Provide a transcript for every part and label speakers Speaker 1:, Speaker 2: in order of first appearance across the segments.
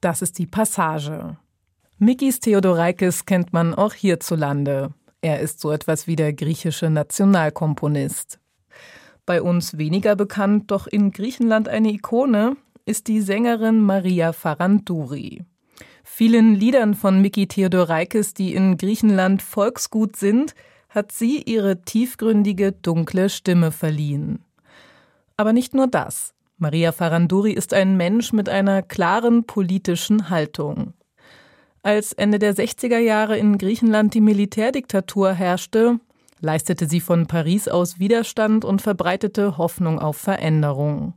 Speaker 1: Das ist die Passage. Mikis Theodorakis kennt man auch hierzulande. Er ist so etwas wie der griechische Nationalkomponist. Bei uns weniger bekannt, doch in Griechenland eine Ikone, ist die Sängerin Maria Farandouri. Vielen Liedern von Miki Theodorakis, die in Griechenland Volksgut sind, hat sie ihre tiefgründige, dunkle Stimme verliehen. Aber nicht nur das. Maria Farandouri ist ein Mensch mit einer klaren politischen Haltung. Als Ende der 60er Jahre in Griechenland die Militärdiktatur herrschte, leistete sie von Paris aus Widerstand und verbreitete Hoffnung auf Veränderung.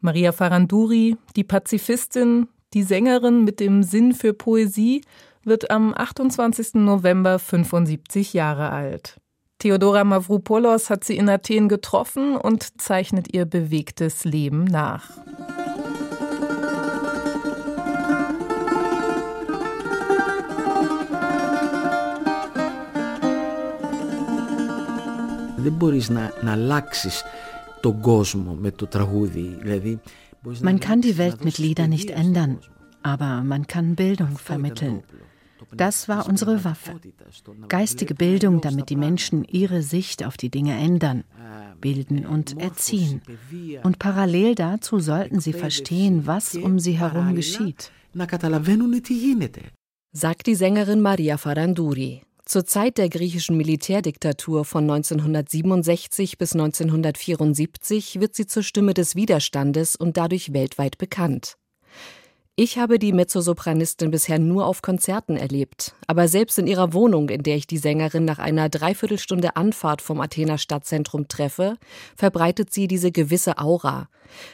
Speaker 1: Maria Farandouri, die Pazifistin, die Sängerin mit dem Sinn für Poesie, wird am 28. November 75 Jahre alt. Theodora Mavropoulos hat sie in Athen getroffen und zeichnet ihr bewegtes Leben nach.
Speaker 2: Δεν μπορείς να, να αλλάξεις τον κόσμο με το τραγούδι. Δηλαδή,
Speaker 3: man kann die Welt mit Liedern nicht ändern, aber man kann Bildung vermitteln. Das war unsere Waffe. Geistige Bildung, damit die Menschen ihre Sicht auf die Dinge ändern, bilden und erziehen. Und parallel dazu sollten sie verstehen, was um sie herum geschieht.
Speaker 4: Sagt die Sängerin Maria Faranduri. Zur Zeit der griechischen Militärdiktatur von 1967 bis 1974 wird sie zur Stimme des Widerstandes und dadurch weltweit bekannt. Ich habe die Mezzosopranistin bisher nur auf Konzerten erlebt, aber selbst in ihrer Wohnung, in der ich die Sängerin nach einer Dreiviertelstunde Anfahrt vom Athener Stadtzentrum treffe, verbreitet sie diese gewisse Aura.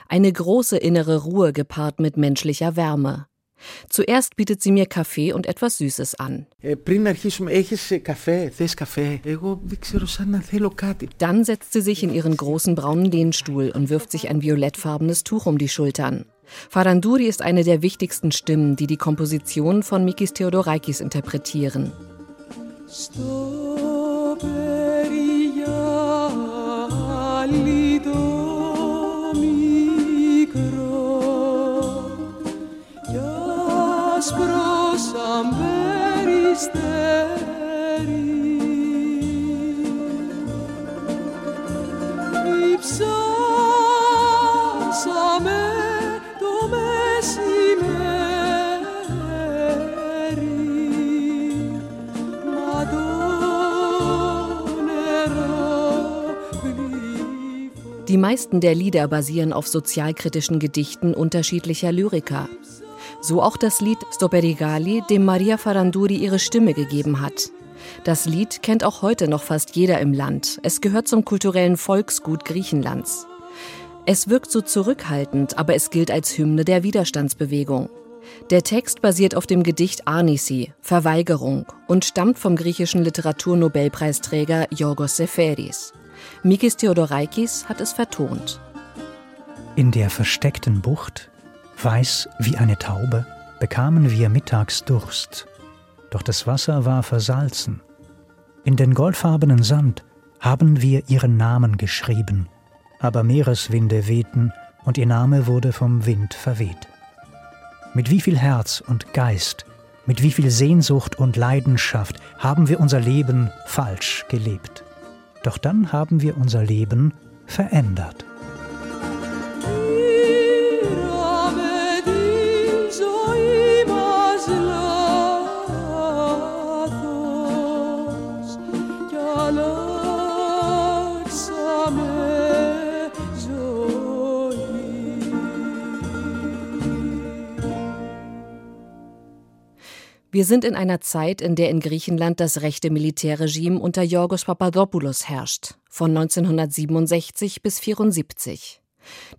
Speaker 4: Eine große innere Ruhe gepaart mit menschlicher Wärme. Zuerst bietet sie mir Kaffee und etwas Süßes an. Dann setzt sie sich in ihren großen braunen Lehnstuhl und wirft sich ein violettfarbenes Tuch um die Schultern. Faranduri ist eine der wichtigsten Stimmen, die die Komposition von Mikis Theodorakis interpretieren.
Speaker 5: Υψάσαμε
Speaker 4: Die meisten der Lieder basieren auf sozialkritischen Gedichten unterschiedlicher Lyriker. So auch das Lied Stoperigali, dem Maria Faranduri ihre Stimme gegeben hat. Das Lied kennt auch heute noch fast jeder im Land. Es gehört zum kulturellen Volksgut Griechenlands. Es wirkt so zurückhaltend, aber es gilt als Hymne der Widerstandsbewegung. Der Text basiert auf dem Gedicht Arnisi, Verweigerung, und stammt vom griechischen Literaturnobelpreisträger Yorgos Seferis. Mikis Theodorakis hat es vertont.
Speaker 6: In der versteckten Bucht, weiß wie eine Taube, bekamen wir mittags Durst. Doch das Wasser war versalzen. In den goldfarbenen Sand haben wir ihren Namen geschrieben, aber Meereswinde wehten und ihr Name wurde vom Wind verweht. Mit wie viel Herz und Geist, mit wie viel Sehnsucht und Leidenschaft haben wir unser Leben falsch gelebt. Doch dann haben wir unser Leben verändert.
Speaker 4: Wir sind in einer Zeit, in der in Griechenland das rechte Militärregime unter Yorgos Papadopoulos herrscht, von 1967 bis 1974.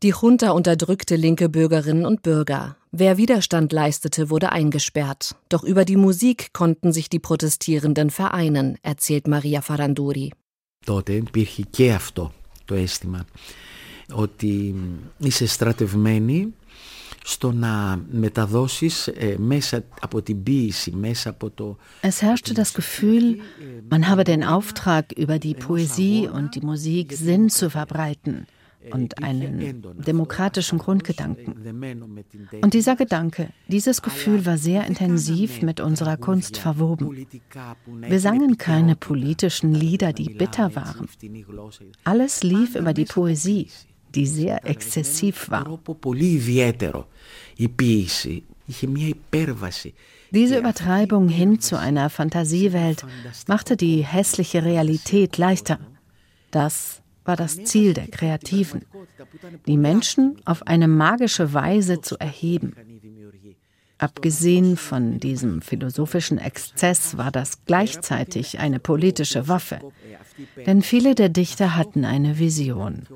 Speaker 4: Die Junta unterdrückte linke Bürgerinnen und Bürger. Wer Widerstand leistete, wurde eingesperrt. Doch über die Musik konnten sich die Protestierenden vereinen, erzählt Maria Faranduri.
Speaker 2: Τότε υπήρχε και αυτό το αίσθημα ότι είσαι στρατευμένη στο να μεταδώσεις μέσα από την ποίηση, μέσα από το...
Speaker 3: Es herrschte das Gefühl, man habe den Auftrag, über die Poesie und die Musik Sinn zu verbreiten, und einen demokratischen Grundgedanken. Und dieser Gedanke, dieses Gefühl war sehr intensiv mit unserer Kunst verwoben. Wir sangen keine politischen Lieder, die bitter waren. Alles lief über die Poesie, die sehr exzessiv war. Diese Übertreibung hin zu einer Fantasiewelt machte die hässliche Realität leichter. Das war das Ziel der Kreativen, die Menschen auf eine magische Weise zu erheben. Abgesehen von diesem philosophischen Exzess war das gleichzeitig eine politische Waffe, denn viele der Dichter hatten eine Vision,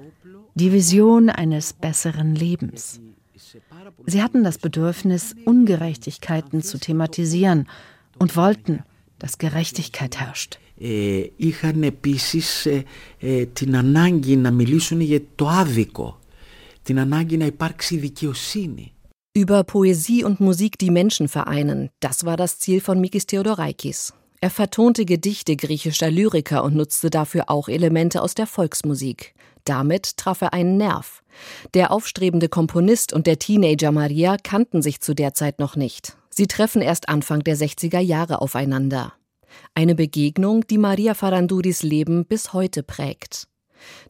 Speaker 3: die Vision eines besseren Lebens. Sie hatten das Bedürfnis, Ungerechtigkeiten zu thematisieren und wollten, dass Gerechtigkeit herrscht.
Speaker 2: Ε, είχαν επίσης ε, ε, την ανάγκη να μιλήσουν για το άδικο, την ανάγκη να υπάρξει δικαιοσύνη.
Speaker 4: Über Poesie und Musik die Menschen vereinen, das war das Ziel von Mikis Theodorakis. Er vertonte Gedichte griechischer Lyriker und nutzte dafür auch Elemente aus der Volksmusik. Damit traf er einen Nerv. Der aufstrebende Komponist und der Teenager Maria kannten sich zu der Zeit noch nicht. Sie treffen erst Anfang der 60er Jahre aufeinander. Eine Begegnung, die Maria Faranduris Leben bis heute prägt.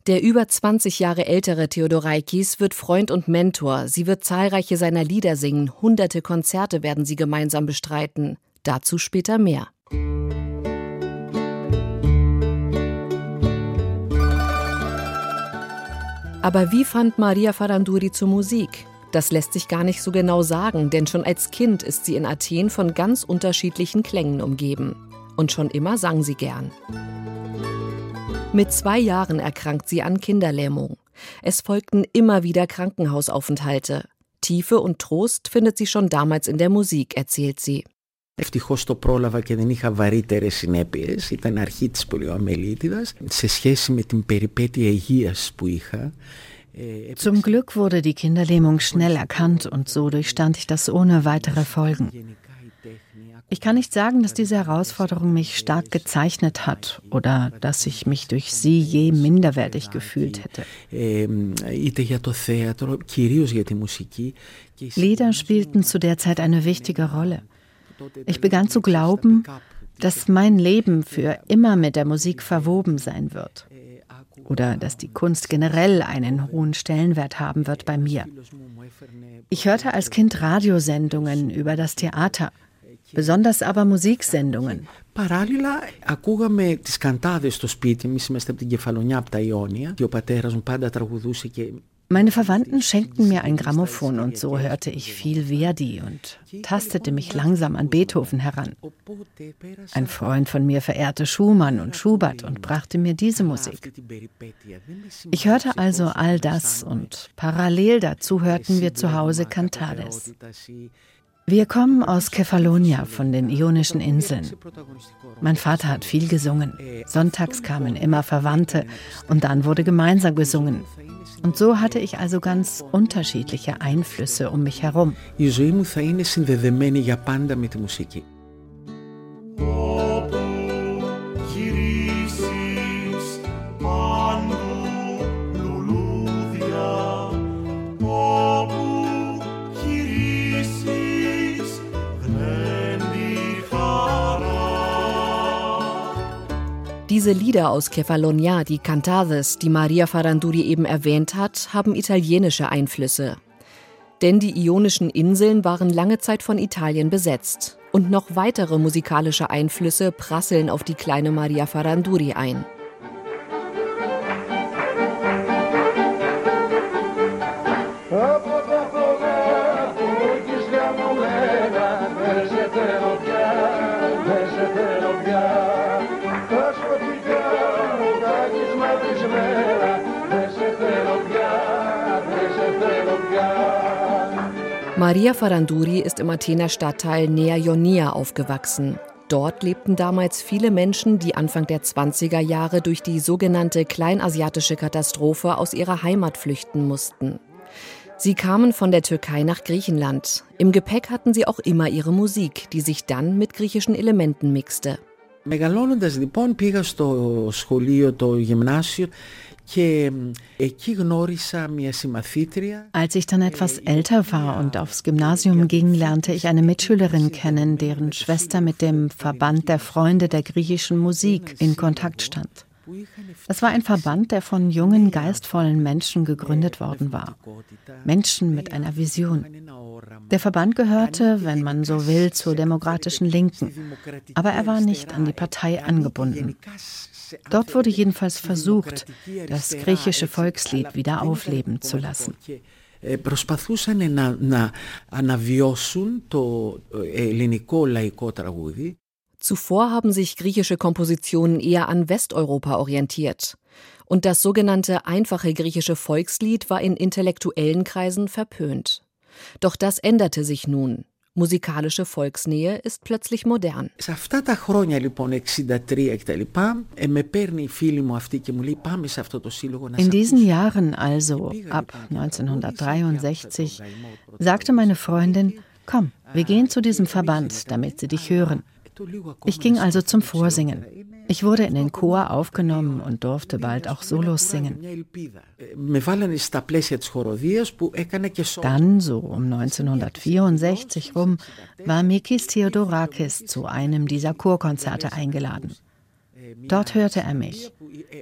Speaker 4: Der über 20 Jahre ältere Theodoraikis wird Freund und Mentor. Sie wird zahlreiche seiner Lieder singen. Hunderte Konzerte werden sie gemeinsam bestreiten. Dazu später mehr. Aber wie fand Maria Faranduri zur Musik? Das lässt sich gar nicht so genau sagen, denn schon als Kind ist sie in Athen von ganz unterschiedlichen Klängen umgeben. Und schon immer sang sie gern. Mit zwei Jahren erkrankt sie an Kinderlähmung. Es folgten immer wieder Krankenhausaufenthalte. Tiefe und Trost findet sie schon damals in der Musik, erzählt sie.
Speaker 2: Ευτυχώ το πρόλαβα και δεν είχα βαρύτερε συνέπειε. Ήταν αρχή τη πολιοαμελίτιδα. Σε σχέση με την περιπέτεια υγεία που είχα,
Speaker 3: Zum Glück wurde die Kinderlähmung schnell erkannt und so durchstand ich das ohne weitere Folgen. Ich kann nicht sagen, dass diese Herausforderung mich stark gezeichnet hat oder dass ich mich durch sie je minderwertig gefühlt hätte. Lieder spielten zu der Zeit eine wichtige Rolle. Ich begann zu glauben, dass mein Leben für immer mit der Musik verwoben sein wird oder dass die Kunst generell einen hohen Stellenwert haben wird bei mir. Ich hörte als Kind Radiosendungen über das Theater besonders aber Musiksendungen.
Speaker 2: Παράλληλα, ακούγαμε τις καντάδες στο σπίτι. Εμείς είμαστε από την Κεφαλονιά, από τα Ιόνια. Και ο πατέρας μου πάντα τραγουδούσε και
Speaker 3: meine Verwandten schenkten mir ein Grammophon und so hörte ich viel Verdi und tastete mich langsam an Beethoven heran. Ein Freund von mir verehrte Schumann und Schubert und brachte mir diese Musik. Ich hörte also all das und parallel dazu hörten wir zu Hause Cantades. Wir kommen aus Kefalonia von den Ionischen Inseln. Mein Vater hat viel gesungen. Sonntags kamen immer Verwandte und dann wurde gemeinsam gesungen. Und so hatte ich also ganz unterschiedliche Einflüsse um mich herum.
Speaker 2: Die Zoe muss immer mit der Musik
Speaker 4: Diese Lieder aus Kefalonia, die Cantades, die Maria Faranduri eben erwähnt hat, haben italienische Einflüsse. Denn die Ionischen Inseln waren lange Zeit von Italien besetzt. Und noch weitere musikalische Einflüsse prasseln auf die kleine Maria Faranduri ein. Maria Faranduri ist im Athener Stadtteil Nea Ionia aufgewachsen. Dort lebten damals viele Menschen, die Anfang der 20er Jahre durch die sogenannte kleinasiatische Katastrophe aus ihrer Heimat flüchten mussten. Sie kamen von der Türkei nach Griechenland. Im Gepäck hatten sie auch immer ihre Musik, die sich dann mit griechischen Elementen mixte.
Speaker 2: Μεγαλώνοντας λοιπόν πήγα στο σχολείο, το γυμνάσιο
Speaker 3: als ich dann etwas älter war und aufs Gymnasium ging, lernte ich eine Mitschülerin kennen, deren Schwester mit dem Verband der Freunde der griechischen Musik in Kontakt stand. Das war ein Verband, der von jungen, geistvollen Menschen gegründet worden war. Menschen mit einer Vision. Der Verband gehörte, wenn man so will, zur demokratischen Linken, aber er war nicht an die Partei angebunden. Dort wurde jedenfalls versucht, das griechische Volkslied wieder aufleben zu lassen.
Speaker 2: Προσπαθούσαν να, να αναβιώσουν το ελληνικό λαϊκό τραγούδι.
Speaker 4: Zuvor haben sich griechische Kompositionen eher an Westeuropa orientiert. Und das sogenannte einfache griechische Volkslied war in intellektuellen Kreisen verpönt. Doch das änderte sich nun. Musikalische Volksnähe ist plötzlich modern.
Speaker 3: In diesen Jahren, also ab 1963, sagte meine Freundin, komm, wir gehen zu diesem Verband, damit sie dich hören. Ich ging also zum Vorsingen. Ich wurde in den Chor aufgenommen und durfte bald auch Solos singen. Dann, so um 1964 rum, war Mikis Theodorakis zu einem dieser Chorkonzerte eingeladen. Dort hörte er mich.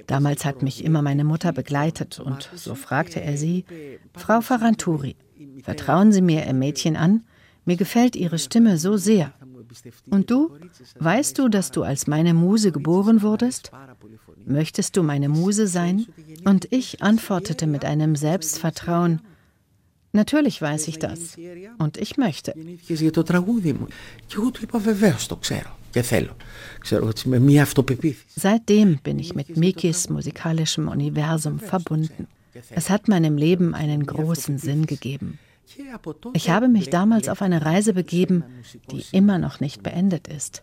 Speaker 3: Damals hat mich immer meine Mutter begleitet und so fragte er sie, Frau Faranturi, vertrauen Sie mir Ihr Mädchen an? Mir gefällt Ihre Stimme so sehr. Und du, weißt du, dass du als meine Muse geboren wurdest? Möchtest du meine Muse sein? Und ich antwortete mit einem Selbstvertrauen, Natürlich weiß ich das. Und ich möchte. Seitdem bin ich mit Mikis musikalischem Universum verbunden. Es hat meinem Leben einen großen Sinn gegeben. Ich habe mich damals auf eine Reise begeben, die immer noch nicht beendet ist.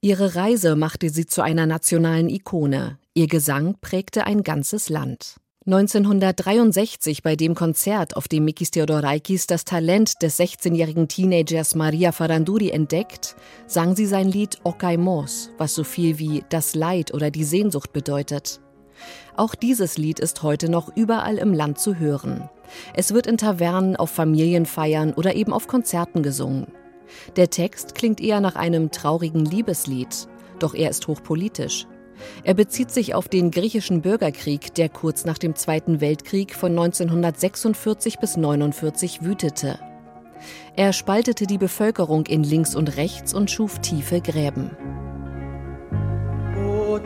Speaker 4: Ihre Reise machte sie zu einer nationalen Ikone. Ihr Gesang prägte ein ganzes Land. 1963 bei dem Konzert, auf dem Mikis Theodorakis das Talent des 16-jährigen Teenagers Maria Faranduri entdeckt, sang sie sein Lied Okaimos, was so viel wie das Leid oder die Sehnsucht bedeutet. Auch dieses Lied ist heute noch überall im Land zu hören. Es wird in Tavernen, auf Familienfeiern oder eben auf Konzerten gesungen. Der Text klingt eher nach einem traurigen Liebeslied, doch er ist hochpolitisch. Er bezieht sich auf den griechischen Bürgerkrieg, der kurz nach dem Zweiten Weltkrieg von 1946 bis 1949 wütete. Er spaltete die Bevölkerung in links und rechts und schuf tiefe Gräben. Oh,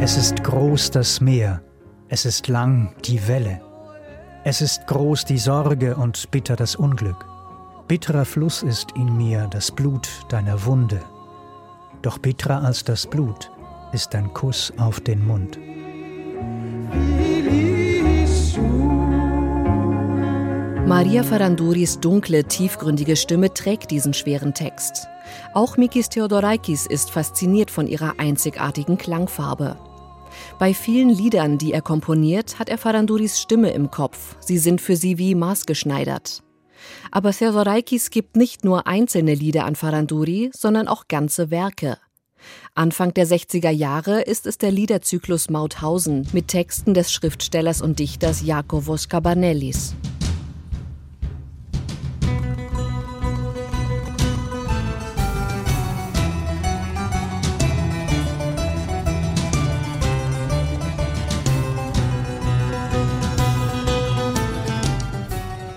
Speaker 4: Es ist groß das Meer, es ist lang die Welle, es ist groß die Sorge und bitter das Unglück. Bitterer Fluss ist in mir das Blut deiner Wunde, doch bitterer als das Blut ist dein Kuss auf den Mund. Maria Faranduris dunkle, tiefgründige Stimme trägt diesen schweren Text. Auch Mikis Theodorakis ist fasziniert von ihrer einzigartigen Klangfarbe. Bei vielen Liedern, die er komponiert, hat er Faranduris Stimme im Kopf. Sie sind für sie wie maßgeschneidert. Aber Theodorakis gibt nicht nur einzelne Lieder an Faranduri, sondern auch ganze Werke. Anfang der 60er Jahre ist es der Liederzyklus Mauthausen mit Texten des Schriftstellers und Dichters Jakobos Cabanellis.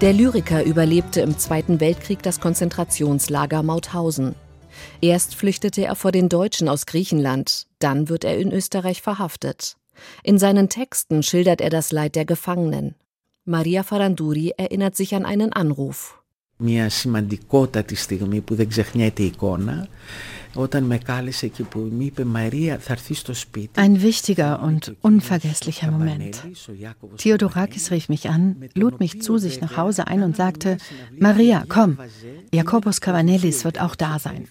Speaker 4: Der Lyriker überlebte im Zweiten Weltkrieg das Konzentrationslager Mauthausen. Erst flüchtete er vor den Deutschen aus Griechenland, dann wird er in Österreich verhaftet. In seinen Texten schildert er das Leid der Gefangenen. Maria Faranduri erinnert sich an einen Anruf.
Speaker 2: Μια σημαντικότατη στιγμή που δεν ξεχνιέται η εικόνα
Speaker 3: ein wichtiger und unvergesslicher Moment. Theodorakis rief mich an, lud mich zu sich nach Hause ein und sagte, Maria, komm, Jakobus Cavanellis wird auch da sein.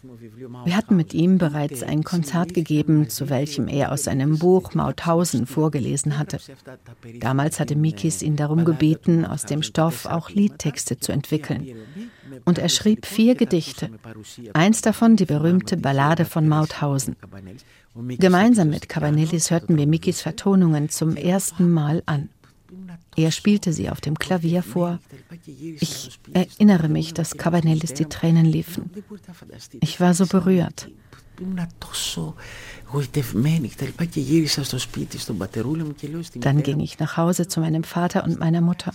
Speaker 3: Wir hatten mit ihm bereits ein Konzert gegeben, zu welchem er aus seinem Buch Mauthausen vorgelesen hatte. Damals hatte Mikis ihn darum gebeten, aus dem Stoff auch Liedtexte zu entwickeln. Und er schrieb vier Gedichte. Eins davon die berühmte Ballade von Mauthausen. Gemeinsam mit Cabanellis hörten wir Mikis Vertonungen zum ersten Mal an. Er spielte sie auf dem Klavier vor. Ich erinnere mich, dass Cabanellis die Tränen liefen. Ich war so berührt. Dann ging ich nach Hause zu meinem Vater und meiner Mutter.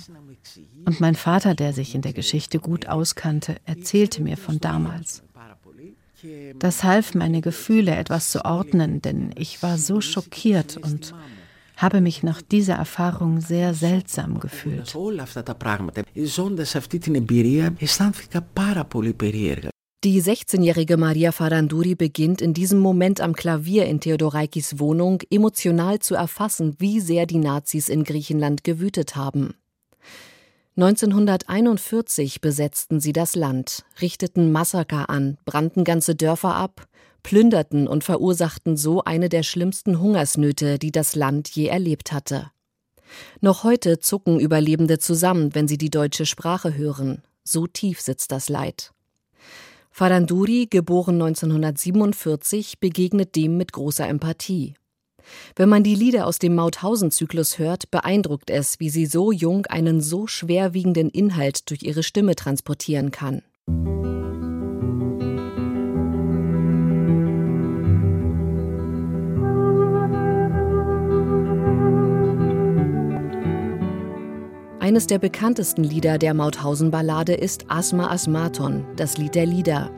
Speaker 3: Und mein Vater, der sich in der Geschichte gut auskannte, erzählte mir von damals. Das half, meine Gefühle etwas zu ordnen, denn ich war so schockiert und habe mich nach dieser Erfahrung sehr seltsam gefühlt.
Speaker 4: Die 16-jährige Maria Faranduri beginnt in diesem Moment am Klavier in Theodorakis Wohnung emotional zu erfassen, wie sehr die Nazis in Griechenland gewütet haben. 1941 besetzten sie das Land, richteten Massaker an, brannten ganze Dörfer ab, plünderten und verursachten so eine der schlimmsten Hungersnöte, die das Land je erlebt hatte. Noch heute zucken Überlebende zusammen, wenn sie die deutsche Sprache hören. So tief sitzt das Leid. Faranduri, geboren 1947, begegnet dem mit großer Empathie. Wenn man die Lieder aus dem Mauthausen-Zyklus hört, beeindruckt es, wie sie so jung einen so schwerwiegenden Inhalt durch ihre Stimme transportieren kann. Eines der bekanntesten Lieder der Mauthausen-Ballade ist Asma Asmaton, das Lied der Lieder.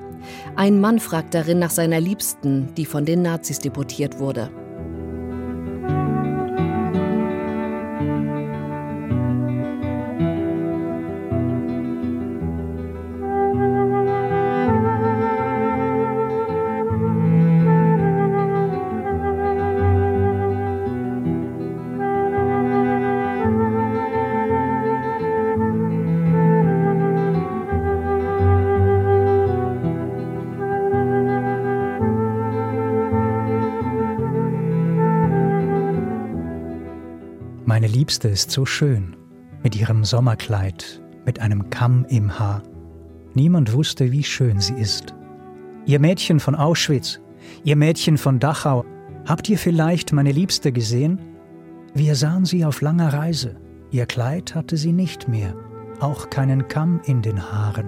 Speaker 4: Ein Mann fragt darin nach seiner Liebsten, die von den Nazis deportiert wurde.
Speaker 6: Liebste ist so schön, mit ihrem Sommerkleid, mit einem Kamm im Haar. Niemand wusste, wie schön sie ist. Ihr Mädchen von Auschwitz, ihr Mädchen von Dachau, habt ihr vielleicht meine Liebste gesehen? Wir sahen sie auf langer Reise. Ihr Kleid hatte sie nicht mehr, auch keinen Kamm in den Haaren.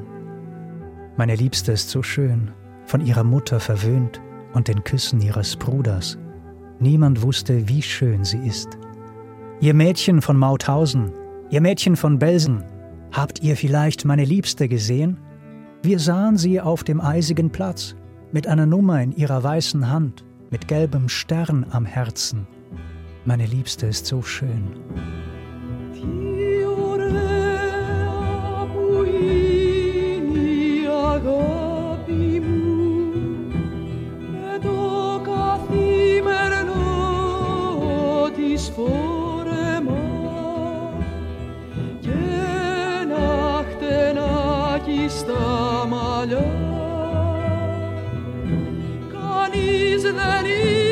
Speaker 6: Meine Liebste ist so schön, von ihrer Mutter verwöhnt und den Küssen ihres Bruders. Niemand wusste, wie schön sie ist. Ihr Mädchen von Mauthausen, ihr Mädchen von Belsen, habt ihr vielleicht meine Liebste gesehen? Wir sahen sie auf dem eisigen Platz, mit einer Nummer in ihrer weißen Hand, mit gelbem Stern am Herzen. Meine Liebste ist so schön.
Speaker 5: for de malla, canis de nit.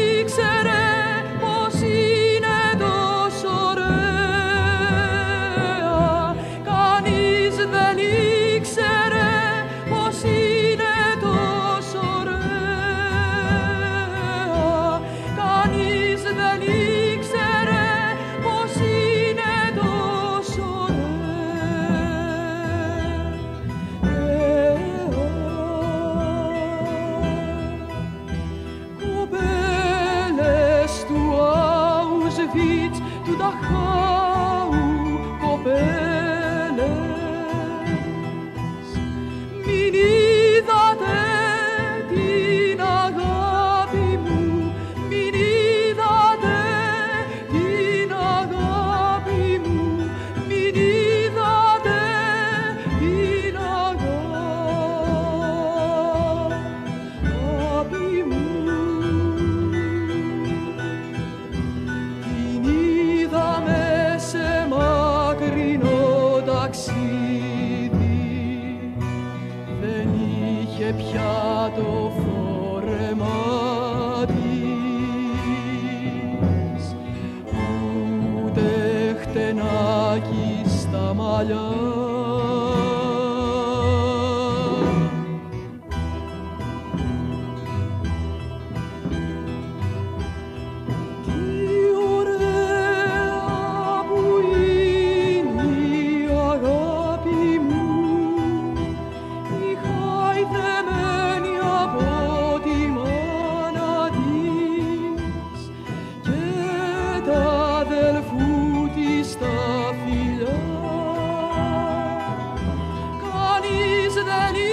Speaker 5: salut.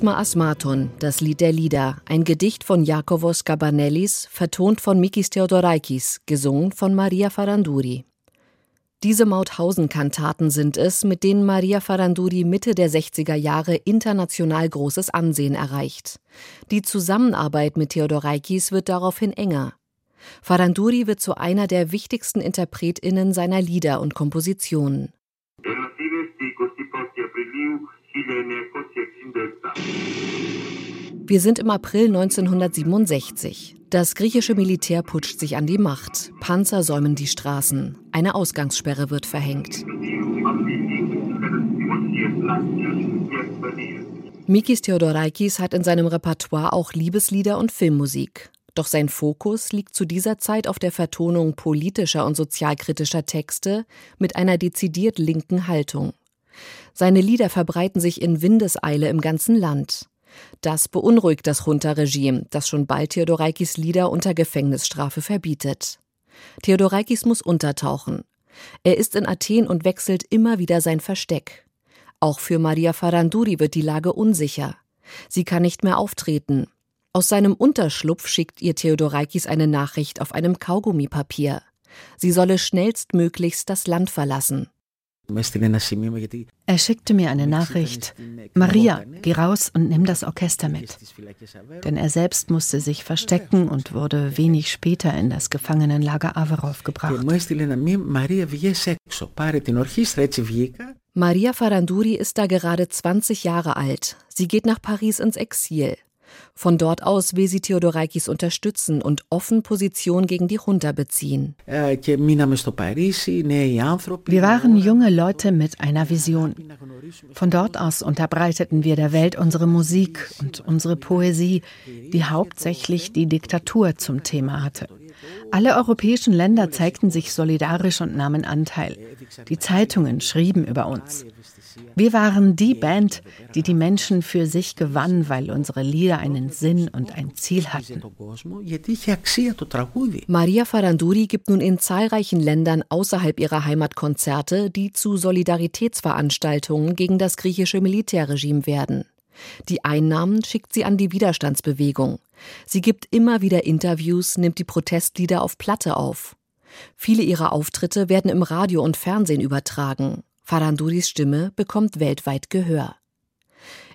Speaker 4: Asma Asmaton, das Lied der Lieder, ein Gedicht von Jakobos Kabanellis, vertont von Mikis Theodorakis, gesungen von Maria Faranduri. Diese Mauthausen-Kantaten sind es, mit denen Maria Faranduri Mitte der 60er Jahre international großes Ansehen erreicht. Die Zusammenarbeit mit Theodorakis wird daraufhin enger. Faranduri wird zu einer der wichtigsten InterpretInnen seiner Lieder und Kompositionen. Wir sind im April 1967. Das griechische Militär putscht sich an die Macht. Panzer säumen die Straßen. Eine Ausgangssperre wird verhängt. Mikis Theodorakis hat in seinem Repertoire auch Liebeslieder und Filmmusik. Doch sein Fokus liegt zu dieser Zeit auf der Vertonung politischer und sozialkritischer Texte mit einer dezidiert linken Haltung. Seine Lieder verbreiten sich in Windeseile im ganzen Land. Das beunruhigt das Junta-Regime, das schon bald Theodorakis Lieder unter Gefängnisstrafe verbietet. Theodorakis muss untertauchen. Er ist in Athen und wechselt immer wieder sein Versteck. Auch für Maria Faranduri wird die Lage unsicher. Sie kann nicht mehr auftreten. Aus seinem Unterschlupf schickt ihr Theodorakis eine Nachricht auf einem Kaugummipapier. Sie solle schnellstmöglichst das Land verlassen.
Speaker 3: Er schickte mir eine Nachricht. Maria, geh raus und nimm das Orchester mit. Denn er selbst musste sich verstecken und wurde wenig später in das Gefangenenlager Averov gebracht.
Speaker 4: Maria Faranduri ist da gerade 20 Jahre alt. Sie geht nach Paris ins Exil. Von dort aus will sie Theodorakis unterstützen und offen Position gegen die Junta beziehen.
Speaker 3: Wir waren junge Leute mit einer Vision. Von dort aus unterbreiteten wir der Welt unsere Musik und unsere Poesie, die hauptsächlich die Diktatur zum Thema hatte. Alle europäischen Länder zeigten sich solidarisch und nahmen Anteil. Die Zeitungen schrieben über uns. Wir waren die Band, die die Menschen für sich gewann, weil unsere Lieder einen Sinn und ein Ziel hatten.
Speaker 4: Maria Faranduri gibt nun in zahlreichen Ländern außerhalb ihrer Heimat Konzerte, die zu Solidaritätsveranstaltungen gegen das griechische Militärregime werden. Die Einnahmen schickt sie an die Widerstandsbewegung. Sie gibt immer wieder Interviews, nimmt die Protestlieder auf Platte auf. Viele ihrer Auftritte werden im Radio und Fernsehen übertragen. Faranduris Stimme bekommt weltweit Gehör.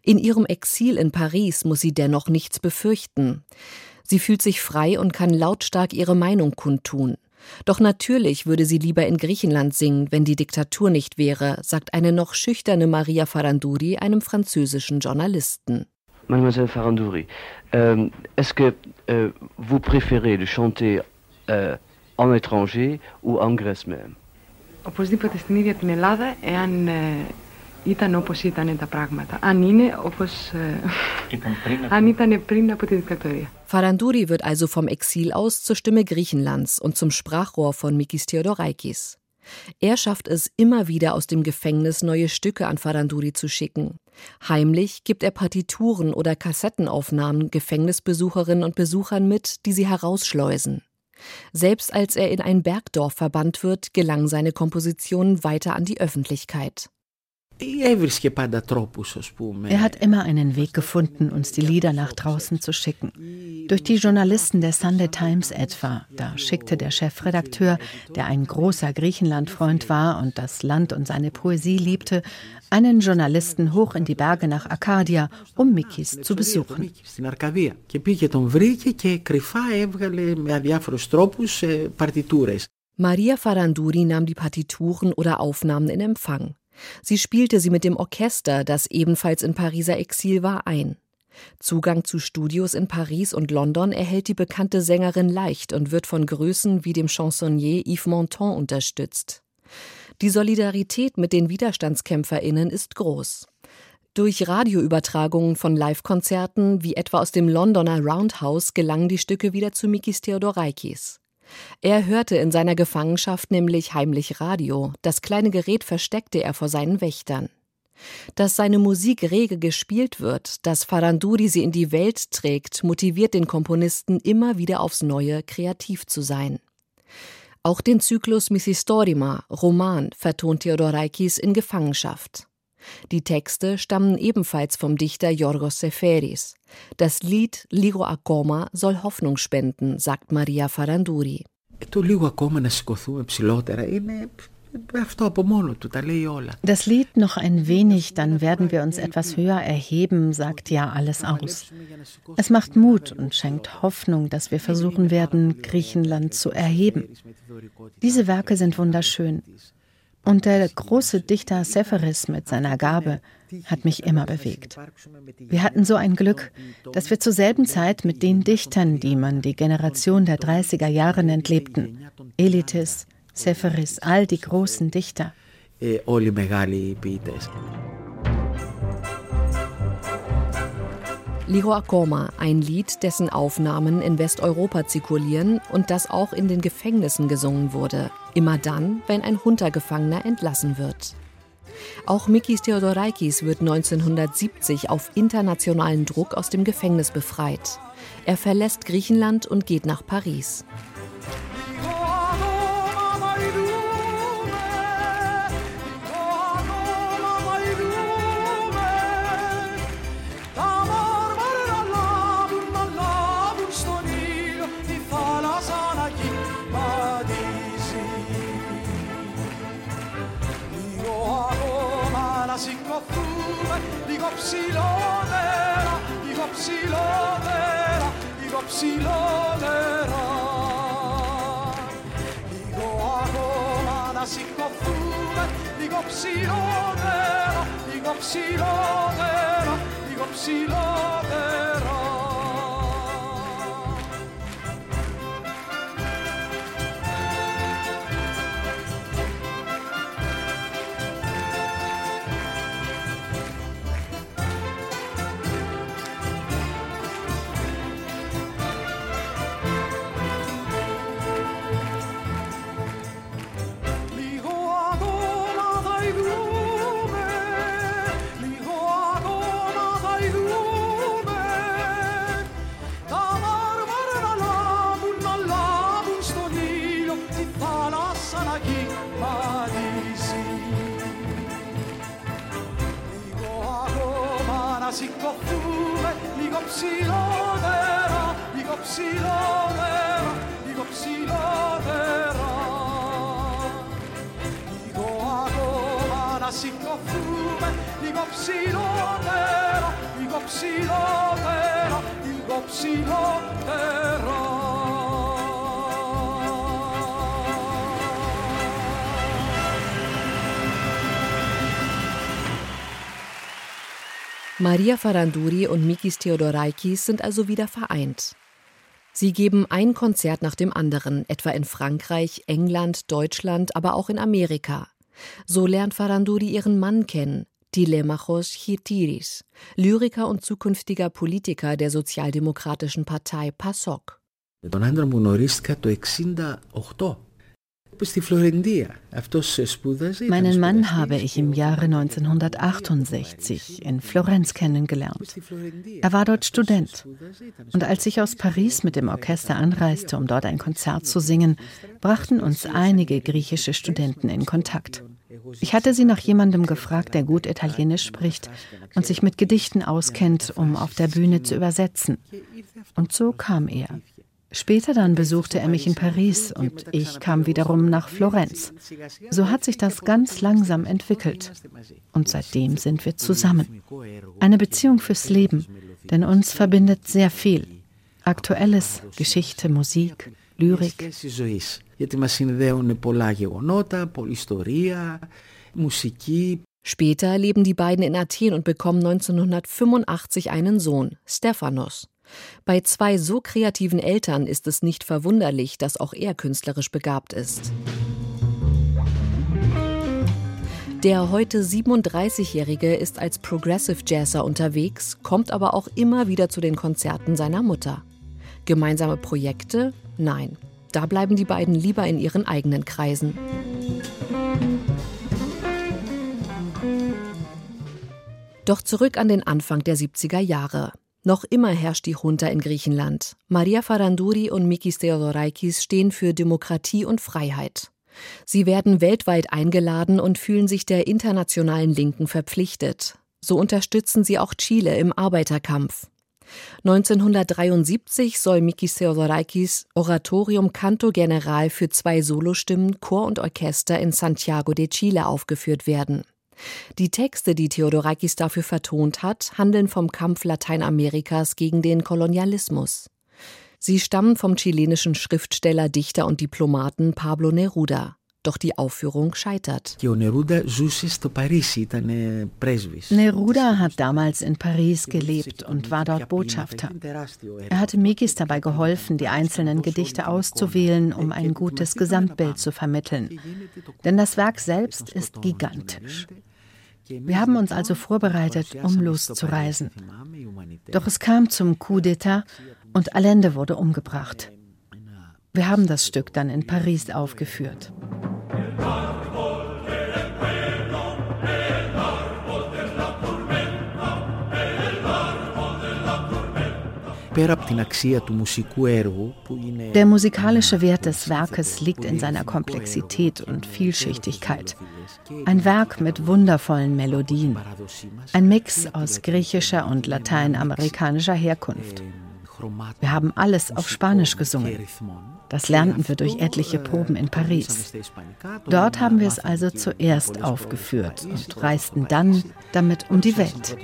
Speaker 4: In ihrem Exil in Paris muss sie dennoch nichts befürchten. Sie fühlt sich frei und kann lautstark ihre Meinung kundtun. Doch natürlich würde sie lieber in Griechenland singen, wenn die Diktatur nicht wäre, sagt eine noch schüchterne Maria Faranduri einem französischen Journalisten.
Speaker 7: Mademoiselle Faranduri, euh, est-ce que euh, vous préférez de chanter euh, en étranger ou en Grèce même?
Speaker 8: Οπωσδήποτε στην ίδια την Ελλάδα, εάν ήταν όπως ήταν τα πράγματα. Αν είναι όπως... αν ήταν πριν από τη δικτατορία.
Speaker 4: Faranduri wird also vom Exil aus zur Stimme Griechenlands und zum Sprachrohr von Mikis Theodorakis. Er schafft es immer wieder aus dem Gefängnis neue Stücke an Faranduri zu schicken. Heimlich gibt er Partituren oder Kassettenaufnahmen Gefängnisbesucherinnen und Besuchern mit, die sie herausschleusen. Selbst als er in ein Bergdorf verbannt wird, gelangen seine Kompositionen weiter an die Öffentlichkeit.
Speaker 3: Er hat immer einen Weg gefunden, uns die Lieder nach draußen zu schicken. Durch die Journalisten der Sunday Times etwa. Da schickte der Chefredakteur, der ein großer Griechenlandfreund war und das Land und seine Poesie liebte, einen Journalisten hoch in die Berge nach Arkadia, um Mikis zu besuchen.
Speaker 4: Maria Faranduri nahm die Partituren oder Aufnahmen in Empfang. Sie spielte sie mit dem Orchester, das ebenfalls in Pariser Exil war, ein. Zugang zu Studios in Paris und London erhält die bekannte Sängerin leicht und wird von Größen wie dem Chansonnier Yves Montand unterstützt. Die Solidarität mit den WiderstandskämpferInnen ist groß. Durch Radioübertragungen von Livekonzerten, wie etwa aus dem Londoner Roundhouse, gelangen die Stücke wieder zu Mikis Theodorakis. Er hörte in seiner Gefangenschaft nämlich heimlich Radio, das kleine Gerät versteckte er vor seinen Wächtern. Dass seine Musik rege gespielt wird, dass Faranduri sie in die Welt trägt, motiviert den Komponisten immer wieder aufs Neue kreativ zu sein. Auch den Zyklus Missistorima, Roman, vertont Theodorakis in Gefangenschaft. Die Texte stammen ebenfalls vom Dichter Yorgos Seferis. Das Lied Ligo Akoma soll Hoffnung spenden, sagt Maria Faranduri.
Speaker 3: Das Lied noch ein wenig, dann werden wir uns etwas höher erheben, sagt ja alles aus. Es macht Mut und schenkt Hoffnung, dass wir versuchen werden, Griechenland zu erheben. Diese Werke sind wunderschön. Und der große Dichter Seferis mit seiner Gabe hat mich immer bewegt. Wir hatten so ein Glück, dass wir zur selben Zeit mit den Dichtern, die man die Generation der 30er Jahre nennt, lebten. Elitis, Seferis, all die großen Dichter.
Speaker 4: Liro Akoma, ein Lied, dessen Aufnahmen in Westeuropa zirkulieren und das auch in den Gefängnissen gesungen wurde. Immer dann, wenn ein Huntergefangener entlassen wird. Auch Mikis Theodorakis wird 1970 auf internationalen Druck aus dem Gefängnis befreit. Er verlässt Griechenland und geht nach Paris.
Speaker 5: ψηλό νερό. Λίγο ακόμα να σηκωθούμε Λίγο ψηλό νερό Λίγο ψηλό νερό Λίγο ψηλό νερό ψηλότερα, λίγο ψηλότερα. Λίγο ακόμα να σηκωθούμε, λίγο ψηλότερα, digo psilotera, digo psilotera.
Speaker 4: Maria Faranduri und Mikis Theodoraikis sind also wieder vereint. Sie geben ein Konzert nach dem anderen, etwa in Frankreich, England, Deutschland, aber auch in Amerika. So lernt Faranduri ihren Mann kennen, Tilemachos Chitiris, Lyriker und zukünftiger Politiker der sozialdemokratischen Partei PASOK.
Speaker 2: Τον άντρα μου γνωρίστηκα το 68
Speaker 3: Meinen Mann habe ich im Jahre 1968 in Florenz kennengelernt. Er war dort Student. Und als ich aus Paris mit dem Orchester anreiste, um dort ein Konzert zu singen, brachten uns einige griechische Studenten in Kontakt. Ich hatte sie nach jemandem gefragt, der gut Italienisch spricht und sich mit Gedichten auskennt, um auf der Bühne zu übersetzen. Und so kam er. Später dann besuchte er mich in Paris und ich kam wiederum nach Florenz. So hat sich das ganz langsam entwickelt. Und seitdem sind wir zusammen. Eine Beziehung fürs Leben, denn uns verbindet sehr viel. Aktuelles, Geschichte, Musik, Lyrik.
Speaker 4: Später leben die beiden in Athen und bekommen 1985 einen Sohn, Stephanos. Bei zwei so kreativen Eltern ist es nicht verwunderlich, dass auch er künstlerisch begabt ist. Der heute 37-Jährige ist als Progressive Jazzer unterwegs, kommt aber auch immer wieder zu den Konzerten seiner Mutter. Gemeinsame Projekte? Nein. Da bleiben die beiden lieber in ihren eigenen Kreisen. Doch zurück an den Anfang der 70er Jahre. Noch immer herrscht die Junta in Griechenland. Maria Faranduri und Mikis Theodorakis stehen für Demokratie und Freiheit. Sie werden weltweit eingeladen und fühlen sich der internationalen Linken verpflichtet. So unterstützen sie auch Chile im Arbeiterkampf. 1973 soll Mikis Theodorakis Oratorium Canto General für zwei Solostimmen, Chor und Orchester in Santiago de Chile aufgeführt werden. Die Texte, die Theodorakis dafür vertont hat, handeln vom Kampf Lateinamerikas gegen den Kolonialismus. Sie stammen vom chilenischen Schriftsteller, Dichter und Diplomaten Pablo Neruda. Doch die Aufführung scheitert.
Speaker 3: Neruda hat damals in Paris gelebt und war dort Botschafter. Er hatte Mikis dabei geholfen, die einzelnen Gedichte auszuwählen, um ein gutes Gesamtbild zu vermitteln. Denn das Werk selbst ist gigantisch. Wir haben uns also vorbereitet, um loszureisen. Doch es kam zum Coup d'État und Allende wurde umgebracht. Wir haben das Stück dann in Paris aufgeführt. Der musikalische Wert des Werkes liegt in seiner Komplexität und Vielschichtigkeit. Ein Werk mit wundervollen Melodien. Ein Mix aus griechischer und lateinamerikanischer Herkunft. Wir haben alles auf Spanisch gesungen. Das lernten wir durch etliche Proben in Paris. Dort haben wir es also zuerst aufgeführt und reisten dann damit um die Welt.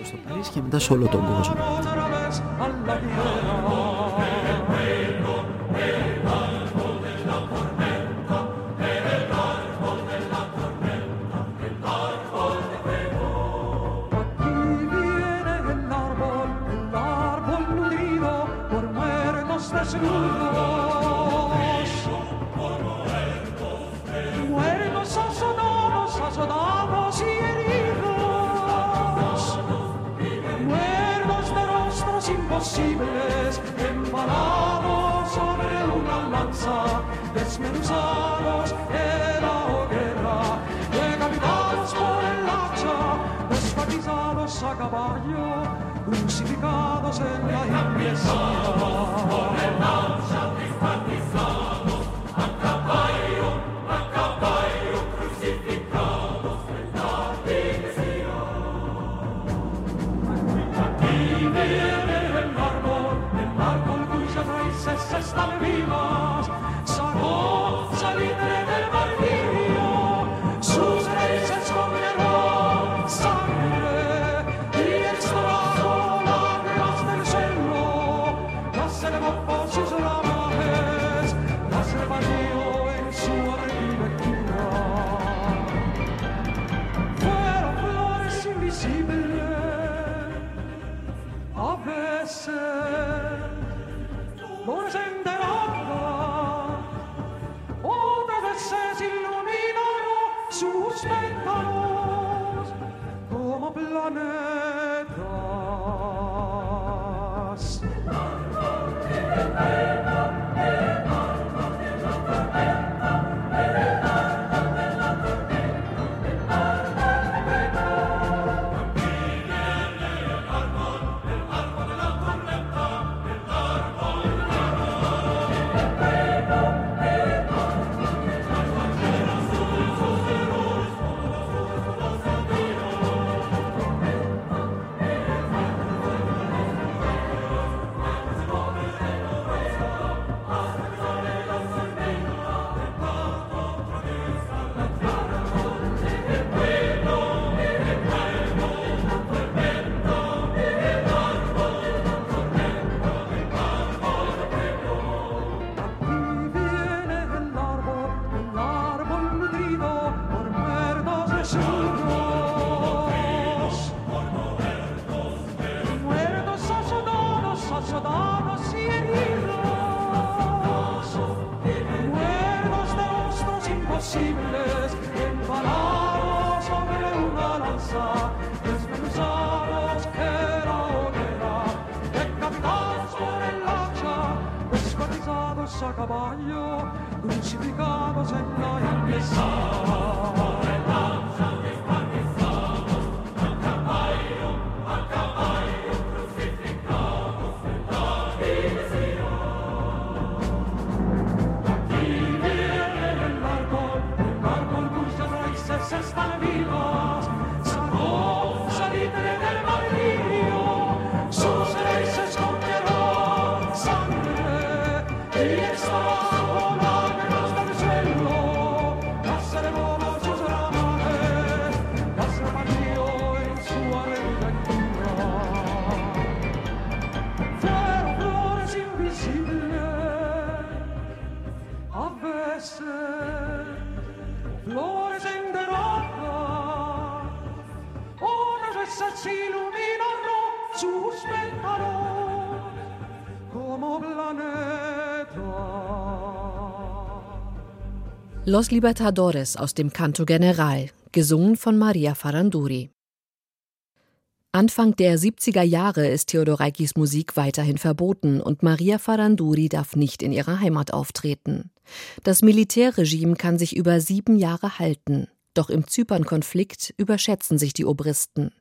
Speaker 4: Los Libertadores aus dem Canto General, gesungen von Maria Faranduri. Anfang der 70er Jahre ist Theodorakis Musik weiterhin verboten und Maria Faranduri darf nicht in ihrer Heimat auftreten. Das Militärregime kann sich über sieben Jahre halten. Doch im Zypern-Konflikt überschätzen sich die Obristen.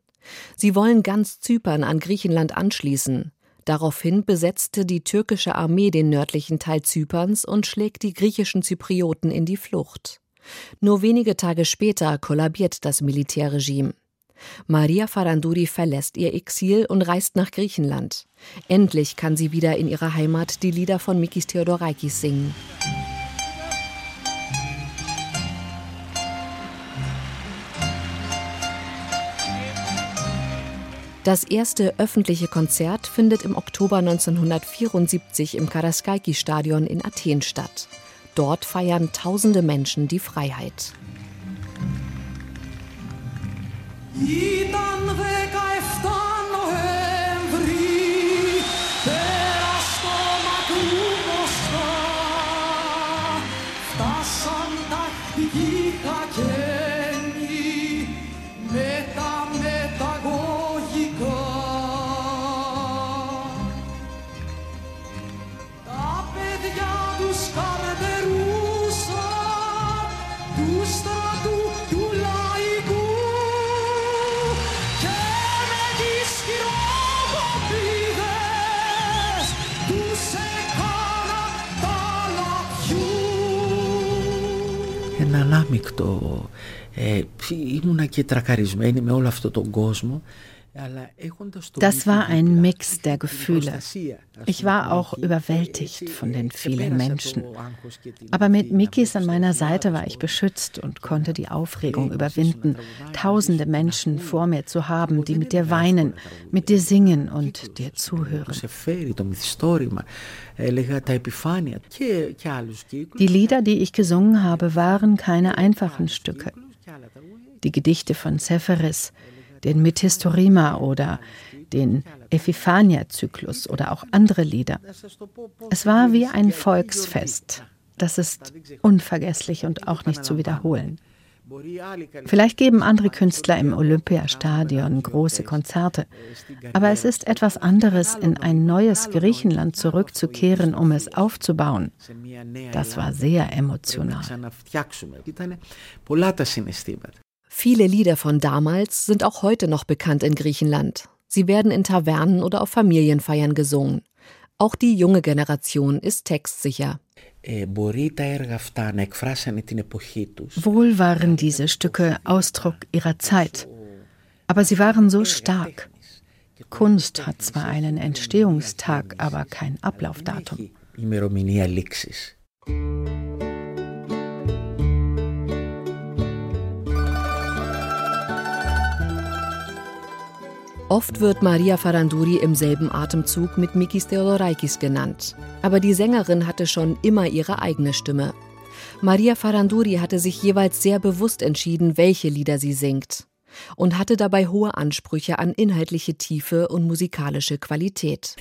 Speaker 4: Sie wollen ganz Zypern an Griechenland anschließen. Daraufhin besetzte die türkische Armee den nördlichen Teil Zyperns und schlägt die griechischen Zyprioten in die Flucht. Nur wenige Tage später kollabiert das Militärregime. Maria Faranduri verlässt ihr Exil und reist nach Griechenland. Endlich kann sie wieder in ihrer Heimat die Lieder von Mikis Theodorakis singen. Das erste öffentliche Konzert findet im Oktober 1974 im Karaskaiki-Stadion in Athen statt. Dort feiern tausende Menschen die Freiheit.
Speaker 5: Ήταν 17 Νοέμβρη,
Speaker 2: Ένα ανάμεικτο. Ε, ήμουνα και τρακαρισμένη με όλο αυτό τον κόσμο.
Speaker 3: Das war ein Mix der Gefühle. Ich war auch überwältigt von den vielen Menschen. Aber mit Mikis an meiner Seite war ich beschützt und konnte die Aufregung überwinden, tausende Menschen vor mir zu haben, die mit dir weinen, mit dir singen und dir zuhören. Die Lieder, die ich gesungen habe, waren keine einfachen Stücke. Die Gedichte von Seferis, den Methystorima oder den Epiphania-Zyklus oder auch andere Lieder. Es war wie ein Volksfest. Das ist unvergesslich und auch nicht zu wiederholen. Vielleicht geben andere Künstler im Olympiastadion große Konzerte, aber es ist etwas anderes, in ein neues Griechenland zurückzukehren, um es aufzubauen. Das war sehr emotional.
Speaker 4: Viele Lieder von damals sind auch heute noch bekannt in Griechenland. Sie werden in Tavernen oder auf Familienfeiern gesungen. Auch die junge Generation ist textsicher.
Speaker 3: Wohl waren diese Stücke Ausdruck ihrer Zeit, aber sie waren so stark. Kunst hat zwar einen Entstehungstag, aber kein Ablaufdatum.
Speaker 4: Oft wird Maria Faranduri im selben Atemzug mit Mikis Theodorakis genannt. Aber die Sängerin hatte schon immer ihre eigene Stimme. Maria Faranduri hatte sich jeweils sehr bewusst entschieden, welche Lieder sie singt und hatte dabei hohe Ansprüche an inhaltliche Tiefe und musikalische Qualität.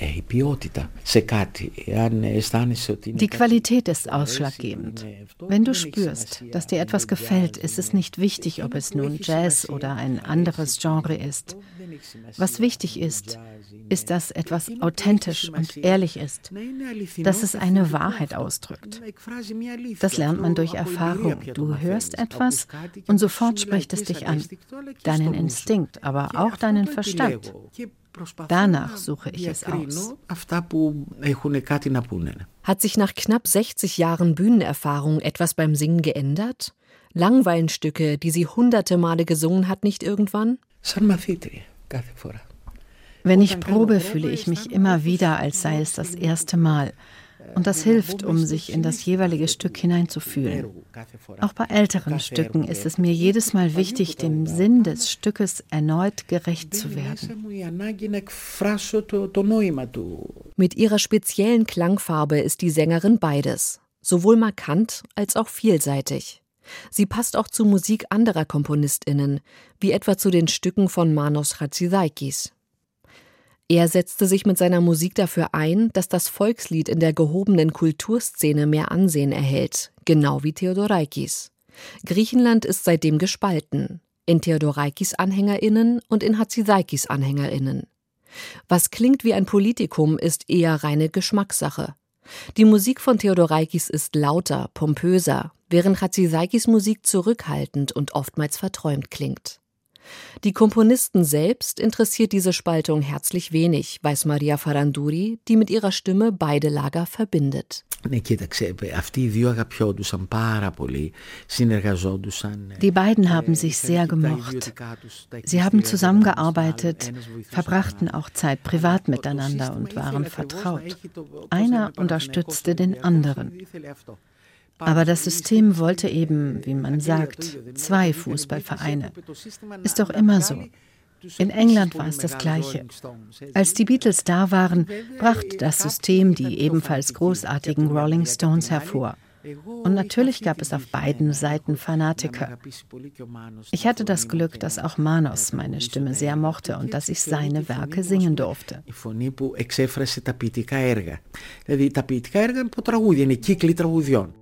Speaker 3: Die Qualität ist ausschlaggebend. Wenn du spürst, dass dir etwas gefällt, ist es nicht wichtig, ob es nun Jazz oder ein anderes Genre ist. Was wichtig ist, ist, dass etwas authentisch und ehrlich ist, dass es eine Wahrheit ausdrückt. Das lernt man durch Erfahrung. Du hörst etwas und sofort spricht es dich an deinen Instinkt, aber auch deinen Verstand. Danach suche ich es aus.
Speaker 4: Hat sich nach knapp 60 Jahren Bühnenerfahrung etwas beim Singen geändert? Langweilen Stücke, die sie hunderte Male gesungen hat, nicht irgendwann?
Speaker 3: Wenn ich probe, fühle ich mich immer wieder, als sei es das erste Mal. Und das hilft, um sich in das jeweilige Stück hineinzufühlen. Auch bei älteren Stücken ist es mir jedes Mal wichtig, dem Sinn des Stückes erneut gerecht zu werden.
Speaker 4: Mit ihrer speziellen Klangfarbe ist die Sängerin beides, sowohl markant als auch vielseitig. Sie passt auch zu Musik anderer Komponistinnen, wie etwa zu den Stücken von Manos Chatzidaikis. Er setzte sich mit seiner Musik dafür ein, dass das Volkslied in der gehobenen Kulturszene mehr Ansehen erhält, genau wie Theodorakis. Griechenland ist seitdem gespalten, in Theodorakis Anhängerinnen und in Hatzidaikis Anhängerinnen. Was klingt wie ein Politikum, ist eher reine Geschmackssache. Die Musik von Theodorakis ist lauter, pompöser, während Hatzidaikis Musik zurückhaltend und oftmals verträumt klingt. Die Komponisten selbst interessiert diese Spaltung herzlich wenig, weiß Maria Faranduri, die mit ihrer Stimme beide Lager verbindet.
Speaker 3: Die beiden haben sich sehr gemocht. Sie haben zusammengearbeitet, verbrachten auch Zeit privat miteinander und waren vertraut. Einer unterstützte den anderen. Aber das System wollte eben, wie man sagt, zwei Fußballvereine. Ist doch immer so. In England war es das Gleiche. Als die Beatles da waren, brachte das System die ebenfalls großartigen Rolling Stones hervor. Und natürlich gab es auf beiden Seiten Fanatiker. Ich hatte das Glück, dass auch Manos meine Stimme sehr mochte und dass ich seine Werke singen durfte.
Speaker 5: Δηλαδή τα ποιητικά έργα είναι κύκλοι τραγουδιών.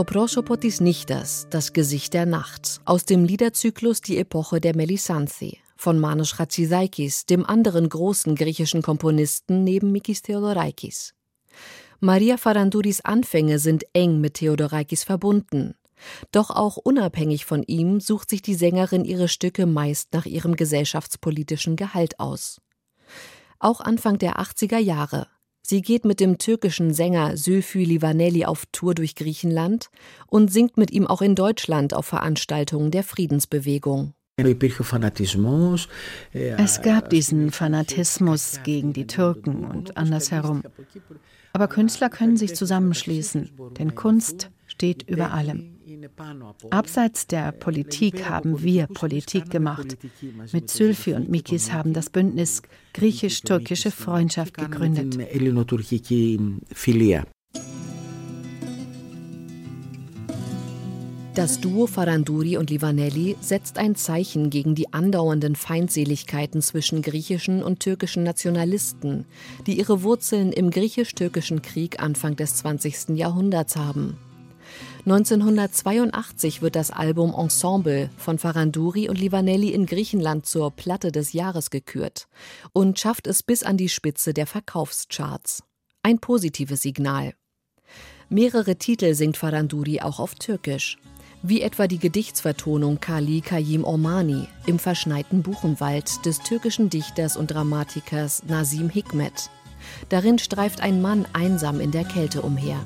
Speaker 5: Το πρόσωπο της
Speaker 4: Νύχtas, das Gesicht der Nacht, aus dem Liederzyklus Die Epoche der Melissanthi von Manos Chatzizaikis, dem anderen großen griechischen Komponisten neben Mikis Theodorakis. Maria Faranduris Anfänge sind eng mit Theodorakis verbunden. Doch auch unabhängig von ihm sucht sich die Sängerin ihre Stücke meist nach ihrem gesellschaftspolitischen Gehalt aus. Auch Anfang der 80er Jahre. Sie geht mit dem türkischen Sänger Sülfü Livaneli auf Tour durch Griechenland und singt mit ihm auch in Deutschland auf Veranstaltungen der Friedensbewegung.
Speaker 3: Es gab diesen Fanatismus gegen die Türken und andersherum. Aber Künstler können sich zusammenschließen, denn Kunst steht über allem. Abseits der Politik haben wir Politik gemacht. Mit Sylphi und Mikis haben das Bündnis griechisch-türkische Freundschaft gegründet.
Speaker 4: Das Duo Faranduri und Livanelli setzt ein Zeichen gegen die andauernden Feindseligkeiten zwischen griechischen und türkischen Nationalisten, die ihre Wurzeln im griechisch-türkischen Krieg Anfang des 20. Jahrhunderts haben. 1982 wird das Album Ensemble von Faranduri und Livaneli in Griechenland zur Platte des Jahres gekürt und schafft es bis an die Spitze der Verkaufscharts. Ein positives Signal. Mehrere Titel singt Faranduri auch auf Türkisch, wie etwa die Gedichtsvertonung Kali Kayim Ormani im verschneiten Buchenwald des türkischen Dichters und Dramatikers Nazim Hikmet. Darin streift ein Mann einsam in der Kälte umher.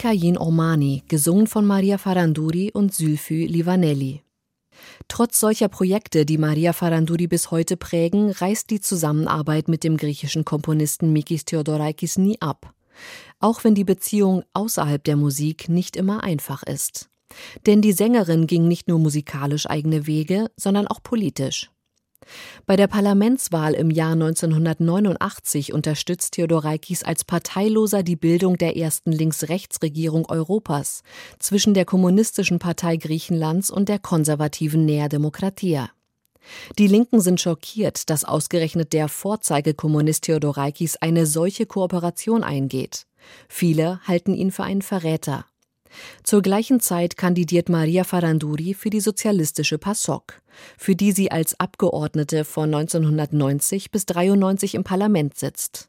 Speaker 4: Kali Kayin Omani, gesungen von Maria Faranduri und Sülfü Livanelli. Trotz solcher Projekte, die Maria Faranduri bis heute prägen, reißt die Zusammenarbeit mit dem griechischen Komponisten Mikis Theodorakis nie ab. Auch wenn die Beziehung außerhalb der Musik nicht immer einfach ist. Denn die Sängerin ging nicht nur musikalisch eigene Wege, sondern auch politisch. Bei der Parlamentswahl im Jahr 1989 unterstützt Theodorakis als Parteiloser die Bildung der ersten Links-Rechts-Regierung Europas zwischen der Kommunistischen Partei Griechenlands und der konservativen Nea Demokratia. Die Linken sind schockiert, dass ausgerechnet der Vorzeigekommunist Theodorakis eine solche Kooperation eingeht. Viele halten ihn für einen Verräter. Zur gleichen Zeit kandidiert Maria Faranduri für die sozialistische PASOK, für die sie als Abgeordnete von 1990 bis 93 im Parlament sitzt.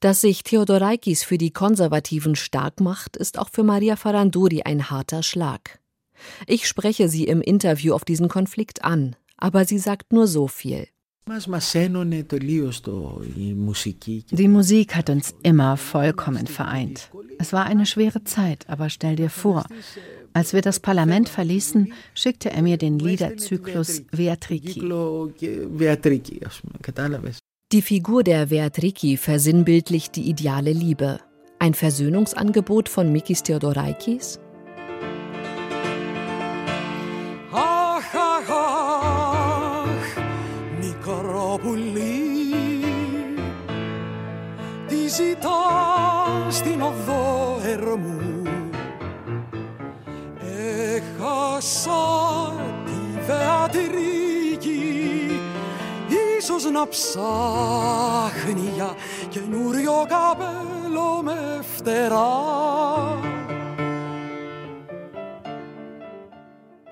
Speaker 4: Dass sich Theodorakis für die Konservativen stark macht, ist auch für Maria Faranduri ein harter Schlag. Ich spreche sie im Interview auf diesen Konflikt an, aber sie sagt nur so viel.
Speaker 3: Die Musik hat uns immer vollkommen vereint. Es war eine schwere Zeit, aber stell dir vor, als wir das Parlament verließen, schickte er mir den Liederzyklus Beatriki.
Speaker 4: Die Figur der Beatriki versinnbildlicht die ideale Liebe. Ein Versöhnungsangebot von Mikis Theodorakis?
Speaker 5: Τι ζητάς στην οδό ερμού Έχασα τη Βεατρίκη Ίσως να ψάχνει για καινούριο καπέλο με φτερά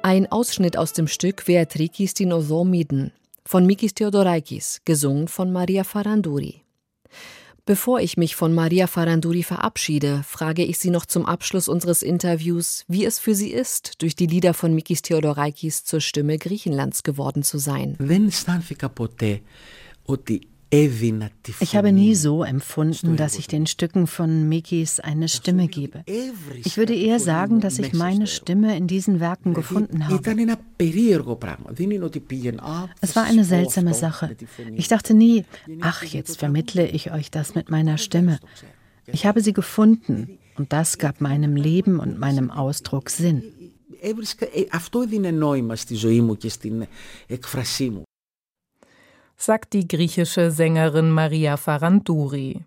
Speaker 4: Ein Ausschnitt aus dem Stück Beatrikis Dinosaurmiden von Mikis Theodorakis, gesungen von Maria Faranduri. Bevor ich mich von Maria Faranduri verabschiede, frage ich sie noch zum Abschluss unseres Interviews, wie es für sie ist, durch die Lieder von Mikis Theodorakis zur Stimme Griechenlands geworden zu sein.
Speaker 2: Δεν αισθάνθηκα ποτέ ότι
Speaker 3: Ich habe nie so empfunden, dass ich den Stücken von Mikis eine Stimme gebe. Ich würde eher sagen, dass ich meine Stimme in diesen Werken gefunden habe. Es war eine seltsame Sache. Ich dachte nie, ach, jetzt vermittle ich euch das mit meiner Stimme. Ich habe sie gefunden und das gab meinem Leben und meinem Ausdruck Sinn.
Speaker 2: Αυτό έδινε νόημα στη ζωή μου και στην εκφρασή μου.
Speaker 1: sagt die griechische Sängerin Maria Faranduri.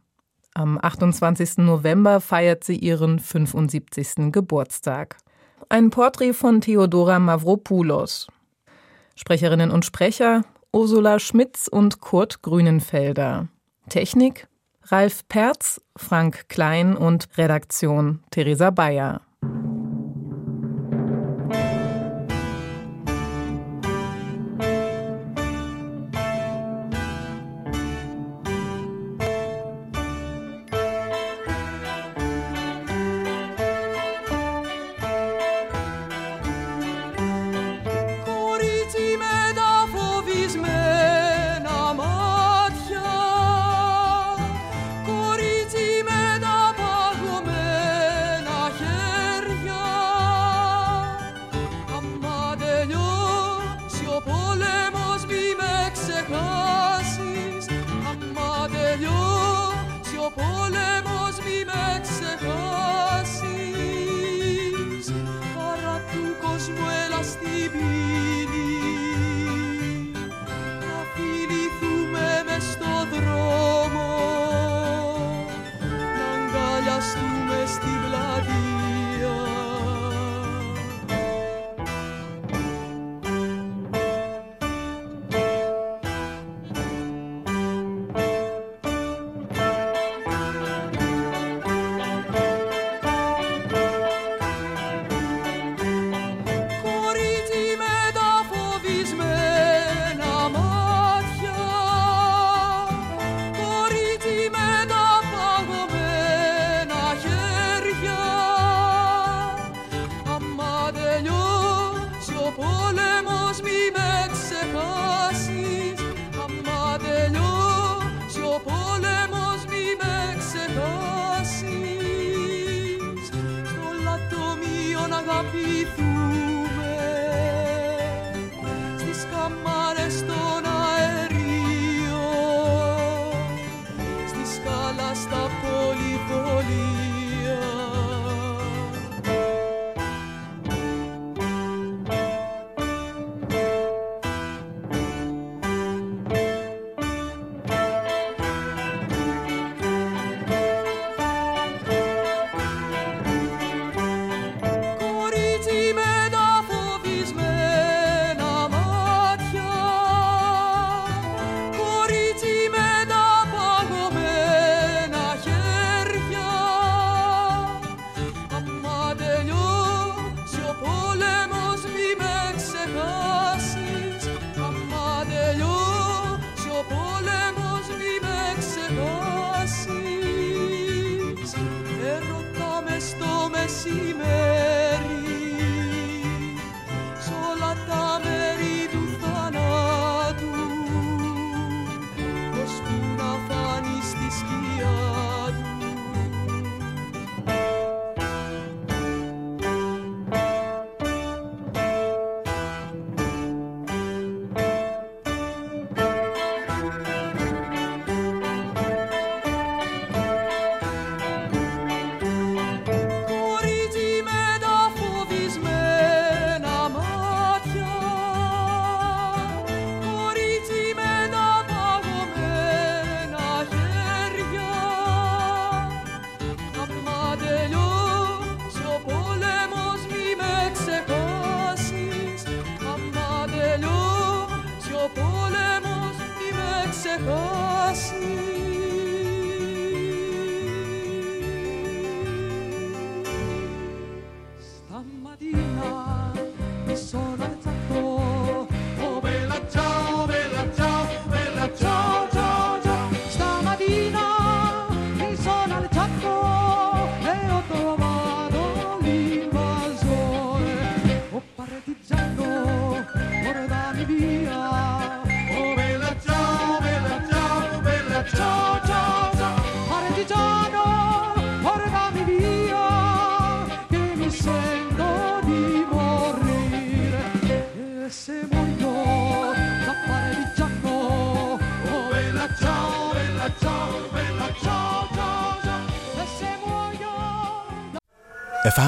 Speaker 1: Am 28. November feiert sie ihren 75. Geburtstag. Ein Porträt von Theodora Mavropoulos. Sprecherinnen und Sprecher Ursula Schmitz und Kurt Grünenfelder. Technik Ralf Perz, Frank Klein und Redaktion Theresa Bayer.